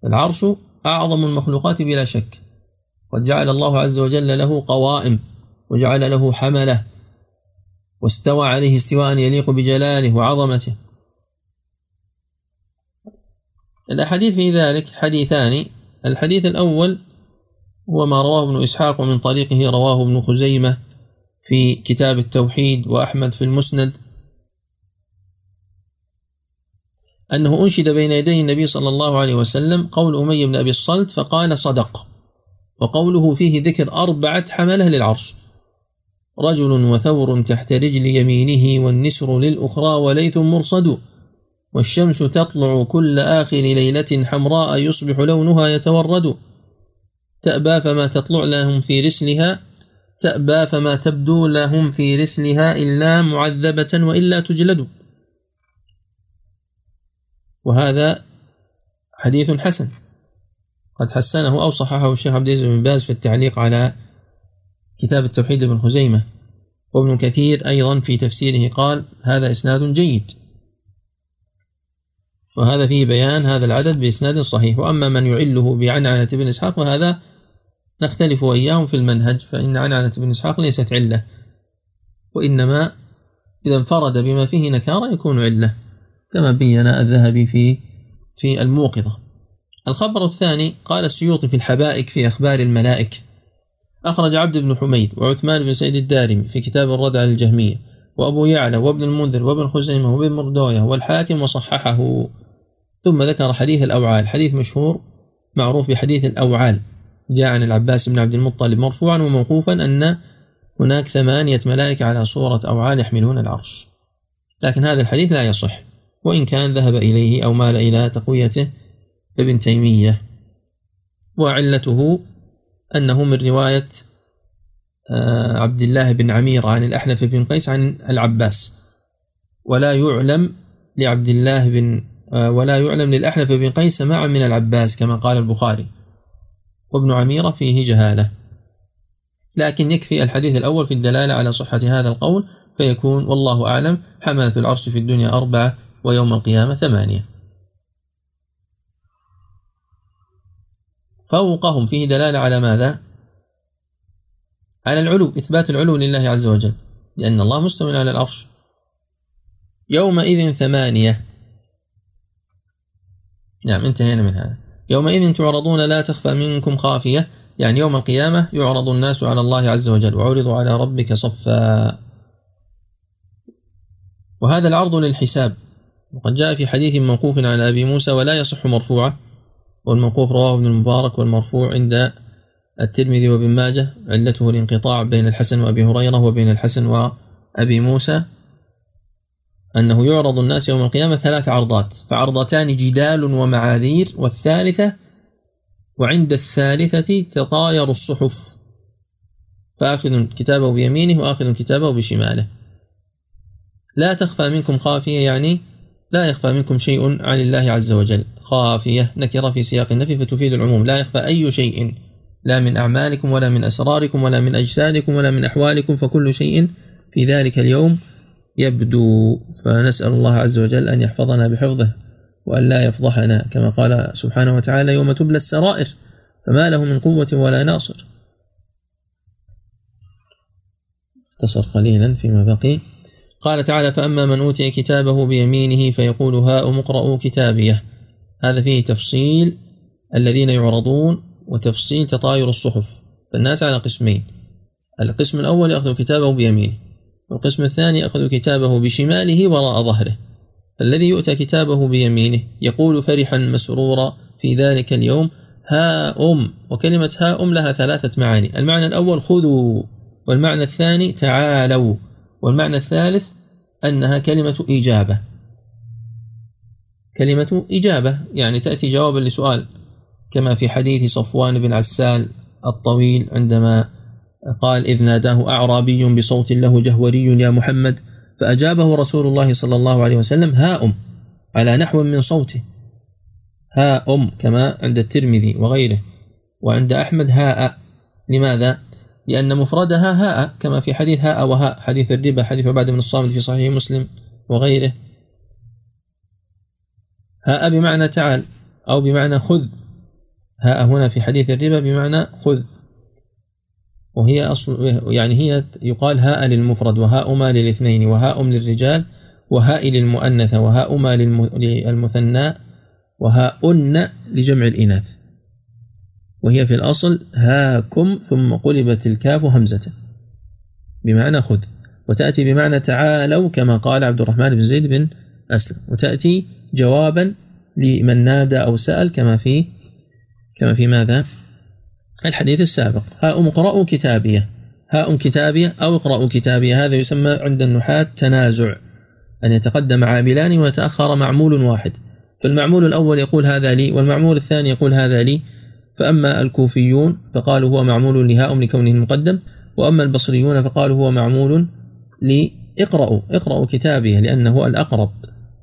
العرش أعظم المخلوقات بلا شك. قد جعل الله عز وجل له قوائم وجعل له حملة واستوى عليه استواء يليق بجلاله وعظمته. الأحاديث في ذلك حديثان. الحديث الأول هو ما رواه ابن إسحاق ومن طريقه رواه ابن خزيمة في كتاب التوحيد وأحمد في المسند. أنه أنشد بين يدي النبي صلى الله عليه وسلم قول أمي بن أبي الصلت فقال صدق. وقوله فيه ذكر أربعة حملة للعرش. رجل وثور تحت رجل يمينه والنسر للأخرى وليث مرصد. والشمس تطلع كل آخر ليلة حمراء يصبح لونها يتورد. تأبى فما تطلع لهم في رسلها. تأبى فما تبدو لهم في رسلها إلا معذبة وإلا تجلد. وهذا حديث حسن. قد حسنه أو صححه الشيخ عبد العزيز بن باز في التعليق على كتاب التوحيد ابن خزيمة. وابن كثير أيضا في تفسيره قال هذا إسناد جيد. وهذا فيه بيان هذا العدد بإسناد صحيح. وأما من يعله بعنعنة بن إسحاق فهذا نختلف وإياهم في المنهج فإن عنعنة بن إسحاق ليست علة. وإنما إذا انفرد بما فيه نكارة يكون علة. كما بين الذهبي في في الموقظة. الخبر الثاني قال السيوطي في الحبائك في أخبار الملائك. أخرج عبد بن حميد وعثمان بن سيد الدارمي في كتاب الرد على الجهمية وأبو يعلى وابن المنذر وابن خزيمة وابن مردوية والحاكم وصححه. ثم ذكر حديث الأوعال حديث مشهور معروف بحديث الأوعال. جاء عن العباس بن عبد المطلب مرفوعا وموقوفا أن هناك ثمانية ملائكة على صورة أوعال يحملون العرش. لكن هذا الحديث لا يصح. وإن كان ذهب إليه أو مال إلى تقويته ابن تيمية. وعلته أنه من رواية آه، عبد الله بن عمير عن الأحنف بن قيس عن العباس. ولا يعلم لعبد الله بن آه، ولا يعلم للأحنف بن قيس سماعا من العباس كما قال البخاري. وابن عميرة فيه جهالة. لكن يكفي الحديث الأول في الدلالة على صحة هذا القول فيكون والله أعلم حملة العرش في الدنيا أربعة ويوم القيامة ثمانية. فوقهم فيه دلالة على ماذا؟ على العلو إثبات العلو لله عز وجل لأن الله مستوى على العرش. يومئذ ثمانية. نعم انتهينا من هذا. يومئذ تعرضون لا تخفى منكم خافية يعني يوم القيامة يعرض الناس على الله عز وجل وعرضوا على ربك صفا. وهذا العرض للحساب. وقد جاء في حديث موقوف على أبي موسى ولا يصح مرفوعا والموقوف رواه ابن المبارك والمرفوع عند الترمذي وابن ماجه علته الانقطاع بين الحسن وأبي هريرة وبين الحسن وأبي موسى أنه يعرض الناس يوم القيامة ثلاث عرضات فعرضتان جدال ومعاذير والثالثة وعند الثالثة تطاير الصحف فآخذ كتابه بيمينه وآخذ كتابه بشماله. لا تخفى منكم خافية يعني لا يخفى منكم شيء عن الله عز وجل. خافية نكرة في سياق النفي فتفيد العموم. لا يخفى أي شيء لا من أعمالكم ولا من أسراركم ولا من أجسادكم ولا من أحوالكم فكل شيء في ذلك اليوم يبدو. فنسأل الله عز وجل أن يحفظنا بحفظه وأن لا يفضحنا. كما قال سبحانه وتعالى يوم تبلى السرائر فما له من قوة ولا ناصر. اختصر قليلا فيما بقي. قال تعالى فأما من أوتي كتابه بيمينه فيقول هاؤم اقرءوا كتابيه. هذا فيه تفصيل الذين يعرضون وتفصيل تطاير الصحف. فالناس على قسمين. القسم الأول يأخذ كتابه بيمينه والقسم الثاني يأخذ كتابه بشماله وراء ظهره. الذي يؤتى كتابه بيمينه يقول فرحا مسرورا في ذلك اليوم ها أم. وكلمة ها أم لها ثلاثة معاني. المعنى الأول خذوا والمعنى الثاني تعالوا. والمعنى الثالث أنها كلمة إجابة. كلمة إجابة يعني تأتي جوابا لسؤال كما في حديث صفوان بن عسال الطويل عندما قال إذ ناداه أعرابي بصوت له جهوري يا محمد فأجابه رسول الله صلى الله عليه وسلم ها أم على نحو من صوته. ها أم كما عند الترمذي وغيره وعند أحمد هاء لماذا؟ لأن مفردها هاء كما في حديث هاء وهاء. حديث الربا حديث عبادة بن الصامت في صحيح مسلم وغيره. هاء بمعنى تعال أو بمعنى خذ. هاء هنا في حديث الربا بمعنى خذ. وهي أصل يعني هي يقال هاء للمفرد وهاء للاثنين وهاء للرجال وهاء للمؤنثة وهاء للمثنى وهاءن لجمع الإناث. وهي في الأصل هاكم ثم قلبت الكاف همزة. بمعنى خذ. وتأتي بمعنى تعالوا كما قال عبد الرحمن بن زيد بن أسلم. وتأتي جوابا لمن نادى أو سأل كما في كما في ماذا؟ الحديث السابق. هاء اقرأوا كتابية هاء كتابية أو اقرأوا كتابية هذا يسمى عند النحاة تنازع. أن يتقدم عاملان ويتأخر معمول واحد. فالمعمول الأول يقول هذا لي والمعمول الثاني يقول هذا لي. فأما الكوفيون فقالوا هو معمول لهاء لكونه مقدم وأما البصريون فقالوا هو معمول لإقرأوا اقرأوا كتابيه لأنه الأقرب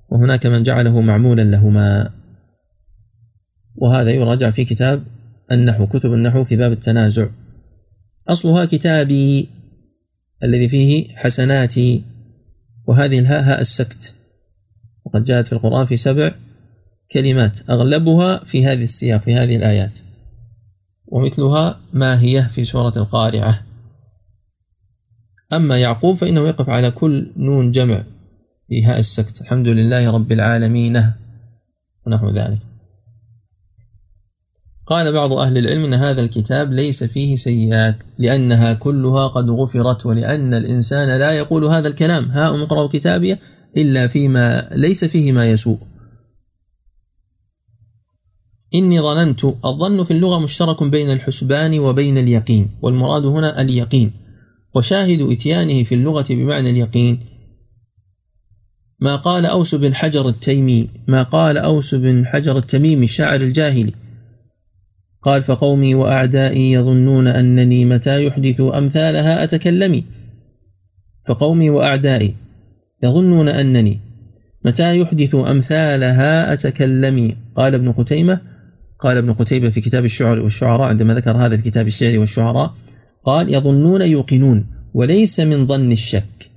وهناك من جعله معمولا لهما. وهذا يراجع في كتاب النحو كتب النحو في باب التنازع. أصلها كتابي الذي فيه حسناتي وهذه الهاء هاء السكت. وقد جاءت في القرآن في سبع كلمات أغلبها في هذه السياق في هذه الآيات. ومثلها ما هي في سورة القارعة. أما يعقوب فإنه يقف على كل نون جمع في هاء السكت. الحمد لله رب العالمين. ونحو ذلك. قال بعض أهل العلم أن هذا الكتاب ليس فيه سيئات لأنها كلها قد غفرت ولأن الإنسان لا يقول هذا الكلام. ها اقرأوا كتابي إلا فيما ليس فيه ما يسوء. إني ظننت الظن في اللغة مشترك بين الحسبان وبين اليقين والمراد هنا اليقين. وشاهد إتيانه في اللغة بمعنى اليقين ما قال أوس بن حجر التيمي ما قال أوس بن حجر التميمي الشاعر الجاهلي. قال فقومي وأعدائي يظنون أنني متى يحدث أمثالها أتكلمي. فقومي وأعدائي يظنون أنني متى يحدث أمثالها أتكلمي. قال ابن قتيمة قال ابن قتيبة في كتاب الشعر والشعراء عندما ذكر هذا في كتاب الشعر والشعراء قال يظنون يوقنون وليس من ظن الشك.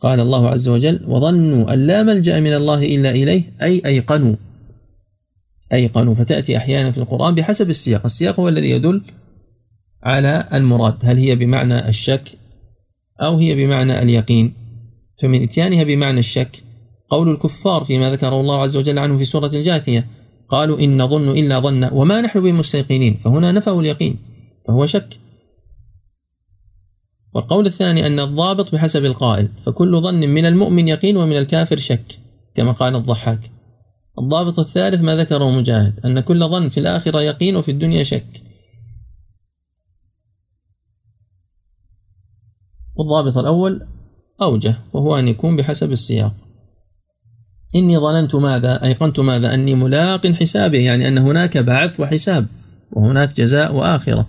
قال الله عز وجل وظنوا أن لا ملجأ من الله إلا إليه أي أيقنوا أيقنوا. فتأتي أحيانا في القرآن بحسب السياق السياق هو الذي يدل على المراد هل هي بمعنى الشك أو هي بمعنى اليقين. فمن إتيانها بمعنى الشك قول الكفار فيما ذكره الله عز وجل عنه في سورة الجاثية قالوا إن نظن إلا ظن وما نحن بمستيقنين. فهنا نفوا اليقين فهو شك. والقول الثاني أن الضابط بحسب القائل فكل ظن من المؤمن يقين ومن الكافر شك كما قال الضحاك. الضابط الثالث ما ذكره مجاهد أن كل ظن في الآخرة يقين وفي الدنيا شك. والضابط الأول أوجه وهو أن يكون بحسب السياق. إني ظننت ماذا؟ أيقنت ماذا؟ أني ملاق حسابه يعني أن هناك بعث وحساب وهناك جزاء وآخرة.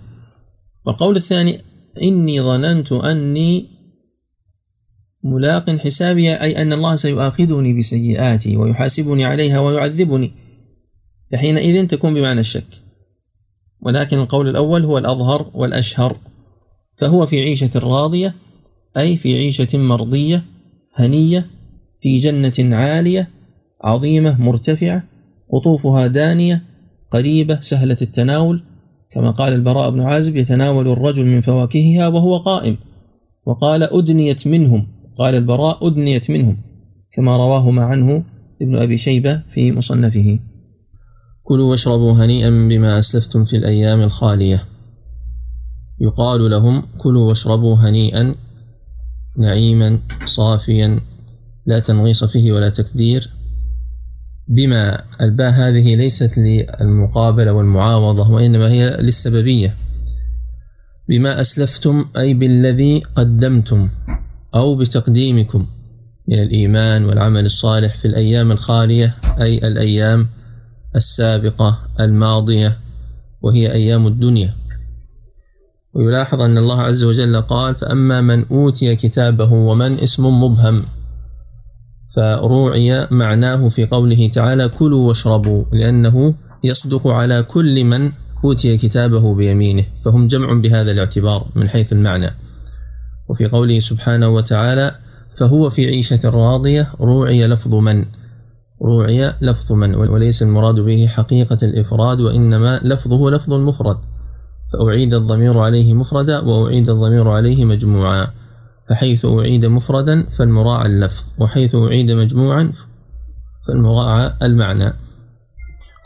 والقول الثاني إني ظننت أني ملاق حسابي أي أن الله سيؤاخذني بسيئاتي ويحاسبني عليها ويعذبني. فحينئذ تكون بمعنى الشك. ولكن القول الأول هو الأظهر والأشهر. فهو في عيشة راضية أي في عيشة مرضية هنية في جنة عالية عظيمة مرتفعة قطوفها دانية قريبة سهلة التناول. كما قال البراء بن عازب يتناول الرجل من فواكهها وهو قائم. وقال أدنيت منهم. قال البراء أدنيت منهم. كما رواهما عنه ابن أبي شيبة في مصنفه. كلوا واشربوا هنيئا بما أسلفتم في الأيام الخالية. يقال لهم كلوا واشربوا هنيئا نعيما صافيا لا تنغيص فيه ولا تكدير. بما الباء هذه ليست للمقابلة والمعاوضة وإنما هي للسببية. بما أسلفتم أي بالذي قدمتم أو بتقديمكم من الإيمان والعمل الصالح في الأيام الخالية أي الأيام السابقة الماضية وهي أيام الدنيا. ويلاحظ أن الله عز وجل قال فأما من أوتي كتابه ومن اسم مبهم فروعي معناه في قوله تعالى كلوا واشربوا لأنه يصدق على كل من أوتي كتابه بيمينه فهم جمع بهذا الاعتبار من حيث المعنى. وفي قوله سبحانه وتعالى فهو في عيشة راضية روعي لفظ من؟ روعي لفظ من؟ وليس المراد به حقيقة الإفراد وإنما لفظه لفظ مفرد. فأعيد الضمير عليه مفردا وأعيد الضمير عليه مجموعا. فحيث أعيد مفردا فالمراعى اللفظ وحيث أعيد مجموعا فالمراعى المعنى.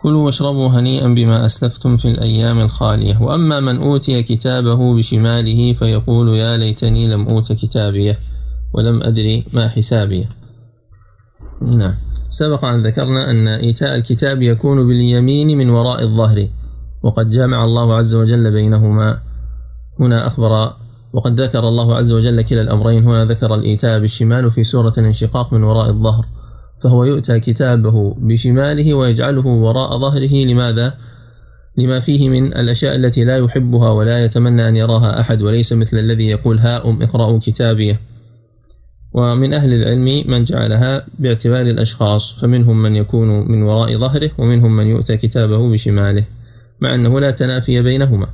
كلوا واشربوا هنيئا بما أسلفتم في الأيام الخالية. وأما من أوتي كتابه بشماله فيقول يا ليتني لم أوت كتابيه ولم أدري ما حسابيه. نعم. سبق أن ذكرنا أن إيتاء الكتاب يكون باليمين من وراء الظهر وقد جمع الله عز وجل بينهما. هنا أخبر وقد ذكر الله عز وجل كلا الأمرين. هنا ذكر الإيتاء بالشمال في سورة الانشقاق من وراء الظهر فهو يؤتى كتابه بشماله ويجعله وراء ظهره لماذا؟ لما فيه من الأشياء التي لا يحبها ولا يتمنى أن يراها أحد وليس مثل الذي يقول هاؤم اقرأوا كتابيه ومن أهل العلم من جعلها باعتبار الأشخاص فمنهم من يكون من وراء ظهره ومنهم من يؤتى كتابه بشماله مع أنه لا تنافي بينهما.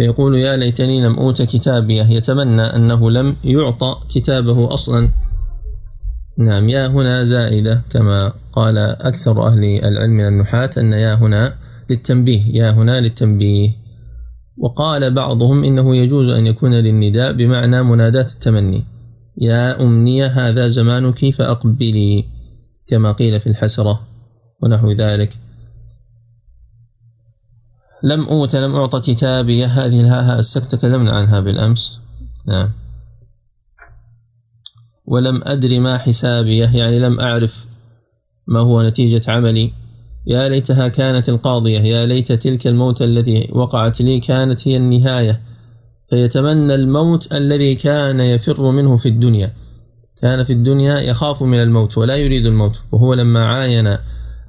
فيقول يا ليتني لم أوت كتابيه يتمنى أنه لم يعطى كتابه أصلا. نعم يا هنا زائدة كما قال أكثر أهل العلم من النحاة أن يا هنا للتنبيه يا هنا للتنبيه. وقال بعضهم إنه يجوز أن يكون للنداء بمعنى مناداة التمني. يا أمنية هذا زمانك فأقبلي كما قيل في الحسرة ونحو ذلك. لم أوت لم أعطى كتابي. هذه الهاء السك تكلمنا عنها بالأمس. نعم. ولم أدر ما حسابيه يعني لم أعرف ما هو نتيجة عملي. يا ليتها كانت القاضية. يا ليت تلك الموت التي وقعت لي كانت هي النهاية. فيتمنى الموت الذي كان يفر منه في الدنيا. كان في الدنيا يخاف من الموت ولا يريد الموت. وهو لما عاين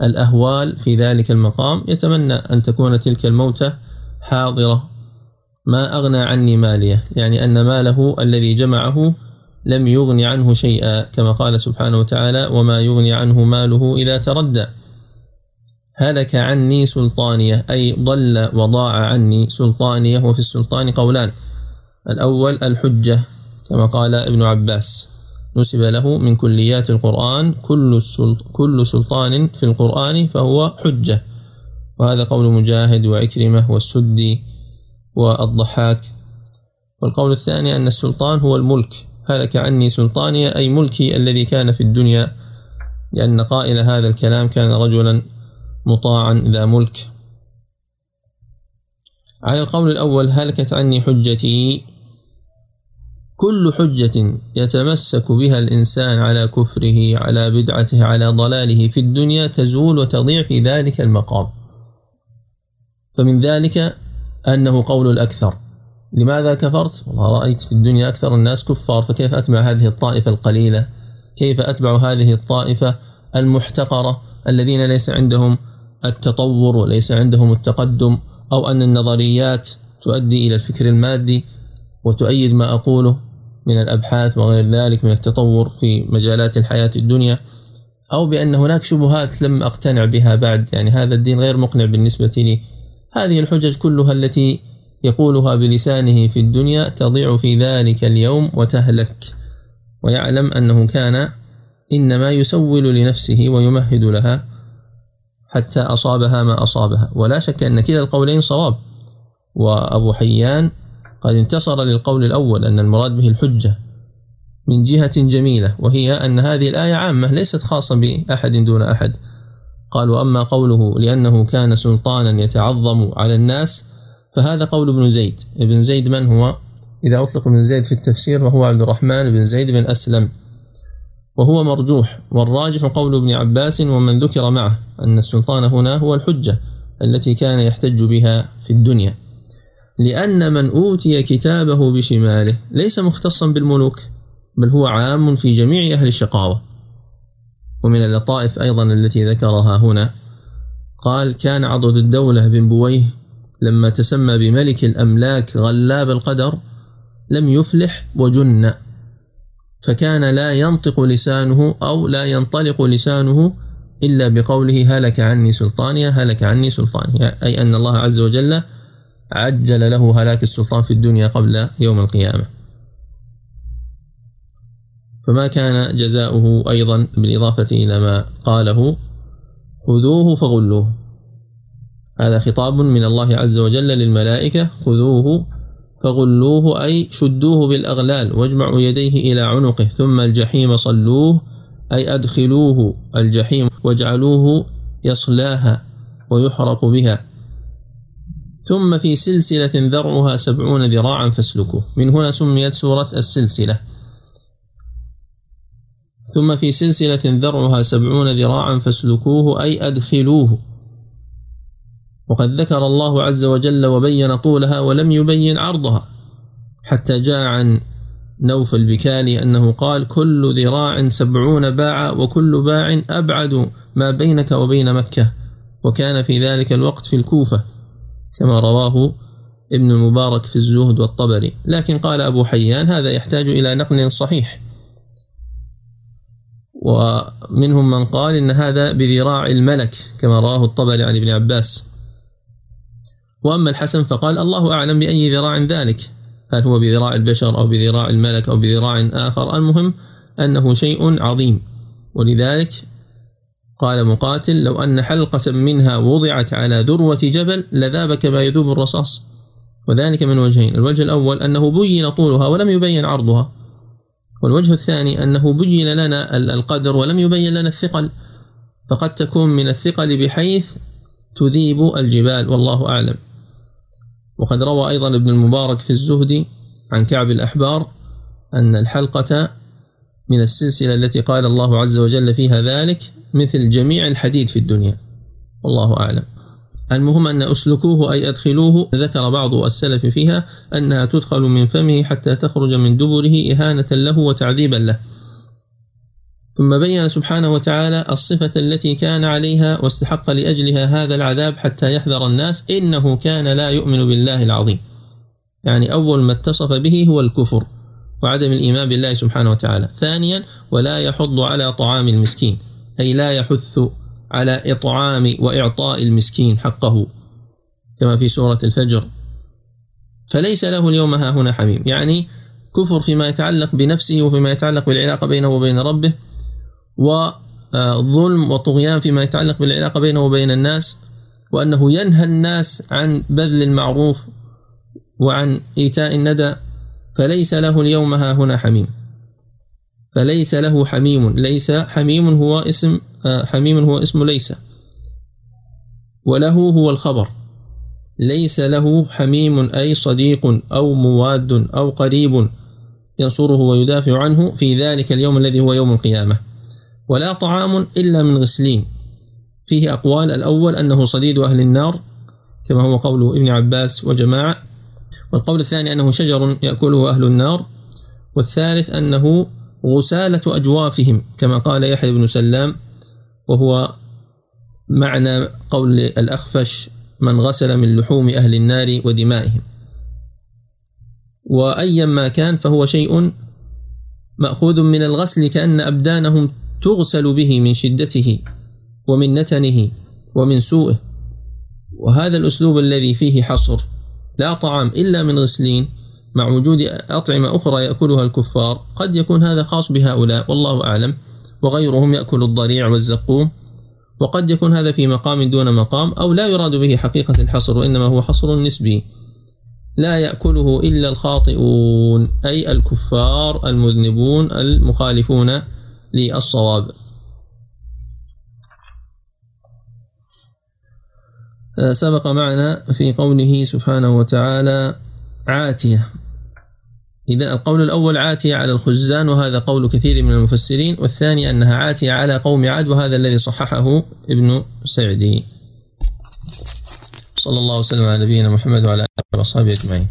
الأهوال في ذلك المقام. يتمنى أن تكون تلك الموتة حاضرة. ما أغنى عني مالية يعني أن ماله الذي جمعه لم يغن عنه شيئا كما قال سبحانه وتعالى وما يغني عنه ماله إذا تردى هلك عني سلطانية أي ضل وضاع عني سلطانية وفي السلطان قولان الأول الحجة كما قال ابن عباس. نسب له من كليات القرآن كل كل سلطان في القرآن فهو حجة. وهذا قول مجاهد وعكرمة والسدي والضحاك. والقول الثاني أن السلطان هو الملك. هلك عني سلطاني أي ملكي الذي كان في الدنيا. لأن قائل هذا الكلام كان رجلا مطاعا ذا ملك. على القول الأول هلكت عني حجتي. كل حجة يتمسك بها الإنسان على كفره على بدعته على ضلاله في الدنيا تزول وتضيع في ذلك المقام فمن ذلك أنه قول الأكثر لماذا كفرت؟ والله رأيت في الدنيا أكثر الناس كفار فكيف أتبع هذه الطائفة القليلة؟ كيف أتبع هذه الطائفة المحتقرة الذين ليس عندهم التطور وليس عندهم التقدم أو أن النظريات تؤدي إلى الفكر المادي وتؤيد ما أقوله من الأبحاث وغير ذلك من التطور في مجالات الحياة الدنيا أو بأن هناك شبهات لم أقتنع بها بعد. يعني هذا الدين غير مقنع بالنسبة لي. هذه الحجج كلها التي يقولها بلسانه في الدنيا تضيع في ذلك اليوم وتهلك ويعلم أنه كان إنما يسول لنفسه ويمهد لها حتى أصابها ما أصابها. ولا شك أن كلا القولين صواب. وأبو حيان قد انتصر للقول الأول أن المراد به الحجة من جهة جميلة وهي أن هذه الآية عامة ليست خاصة بأحد دون أحد. قال وأما قوله لأنه كان سلطانا يتعظم على الناس فهذا قول ابن زيد. ابن زيد من هو؟ إذا أطلق ابن زيد في التفسير فهو عبد الرحمن بن زيد بن أسلم. وهو مرجوح. والراجح قول ابن عباس ومن ذكر معه أن السلطان هنا هو الحجة التي كان يحتج بها في الدنيا. لأن من أوتي كتابه بشماله ليس مختصا بالملوك بل هو عام في جميع أهل الشقاوة. ومن اللطائف أيضا التي ذكرها هنا قال كان عضد الدولة بن بويه لما تسمى بملك الأملاك غلاب القدر لم يفلح وجن فكان لا ينطق لسانه أو لا ينطلق لسانه إلا بقوله هلك عني سلطانيا هلك عني سلطانيا أي أن الله عز وجل عجل له هلاك السلطان في الدنيا قبل يوم القيامة. فما كان جزاؤه أيضا بالإضافة إلى ما قاله خذوه فغلوه. هذا خطاب من الله عز وجل للملائكة خذوه فغلوه أي شدوه بالأغلال واجمعوا يديه إلى عنقه ثم الجحيم صلوه أي أدخلوه الجحيم واجعلوه يصلاها ويحرق بها. ثم في سلسلة ذرعها سبعون ذراعا فاسلكوه. من هنا سميت سورة السلسلة. ثم في سلسلة ذرعها سبعون ذراعا فاسلكوه أي أدخلوه. وقد ذكر الله عز وجل وبين طولها ولم يبين عرضها حتى جاء عن نوف البكالي أنه قال كل ذراع سبعون باعا وكل باع أبعد ما بينك وبين مكة. وكان في ذلك الوقت في الكوفة. كما رواه ابن المبارك في الزهد والطبري. لكن قال أبو حيان هذا يحتاج إلى نقل صحيح. ومنهم من قال إن هذا بذراع الملك كما رواه الطبري عن ابن عباس. وأما الحسن فقال الله أعلم بأي ذراع ذلك. هل هو بذراع البشر أو بذراع الملك أو بذراع آخر؟ المهم أنه شيء عظيم. ولذلك قال مقاتل لو أن حلقة منها وضعت على ذروة جبل لذاب كما يذوب الرصاص. وذلك من وجهين الوجه الأول أنه بين طولها ولم يبين عرضها والوجه الثاني أنه بين لنا القدر ولم يبين لنا الثقل. فقد تكون من الثقل بحيث تذيب الجبال والله أعلم. وقد روى أيضا ابن المبارك في الزهد عن كعب الأحبار أن الحلقة من السلسلة التي قال الله عز وجل فيها ذلك مثل جميع الحديد في الدنيا. والله أعلم. المهم أن أسلكوه أي أدخلوه ذكر بعض السلف فيها أنها تدخل من فمه حتى تخرج من دبره إهانة له وتعذيبا له. ثم بين سبحانه وتعالى الصفة التي كان عليها واستحق لأجلها هذا العذاب حتى يحذر الناس إنه كان لا يؤمن بالله العظيم. يعني أول ما اتصف به هو الكفر. وعدم الإيمان بالله سبحانه وتعالى. ثانيا ولا يحض على طعام المسكين. أي لا يحث على إطعام وإعطاء المسكين حقه كما في سورة الفجر. فليس له اليوم ها هنا حميم. يعني كفر فيما يتعلق بنفسه وفيما يتعلق بالعلاقة بينه وبين ربه وظلم وطغيان فيما يتعلق بالعلاقة بينه وبين الناس وأنه ينهى الناس عن بذل المعروف وعن إيتاء الندى فليس له اليوم ها هنا حميم. فليس له حميم. ليس حميم هو اسم حميم هو اسم ليس. وله هو الخبر. ليس له حميم أي صديق أو مواد أو قريب ينصره ويدافع عنه في ذلك اليوم الذي هو يوم القيامة. ولا طعام إلا من غسلين. فيه أقوال. الأول أنه صديد أهل النار كما هو قول ابن عباس وجماعة. والقول الثاني أنه شجر يأكله أهل النار والثالث أنه غسالة أجوافهم كما قال يحيى بن سلام وهو معنى قول الأخفش من غسل من لحوم أهل النار ودمائهم. وأيا ما كان فهو شيء مأخوذ من الغسل كأن أبدانهم تغسل به من شدته ومن نتنه ومن سوءه. وهذا الأسلوب الذي فيه حصر. لا طعام إلا من غسلين. مع وجود أطعمة أخرى يأكلها الكفار قد يكون هذا خاص بهؤلاء والله أعلم. وغيرهم يأكل الضريع والزقوم. وقد يكون هذا في مقام دون مقام أو لا يراد به حقيقة الحصر وإنما هو حصر نسبي. لا يأكله إلا الخاطئون أي الكفار المذنبون المخالفون للصواب. سبق معنا في قوله سبحانه وتعالى عاتية. إذا القول الأول عاتية على الخزان وهذا قول كثير من المفسرين والثاني أنها عاتية على قوم عاد وهذا الذي صححه ابن سعدي. صلى الله وسلم على نبينا محمد وعلى آله وصحبه أجمعين.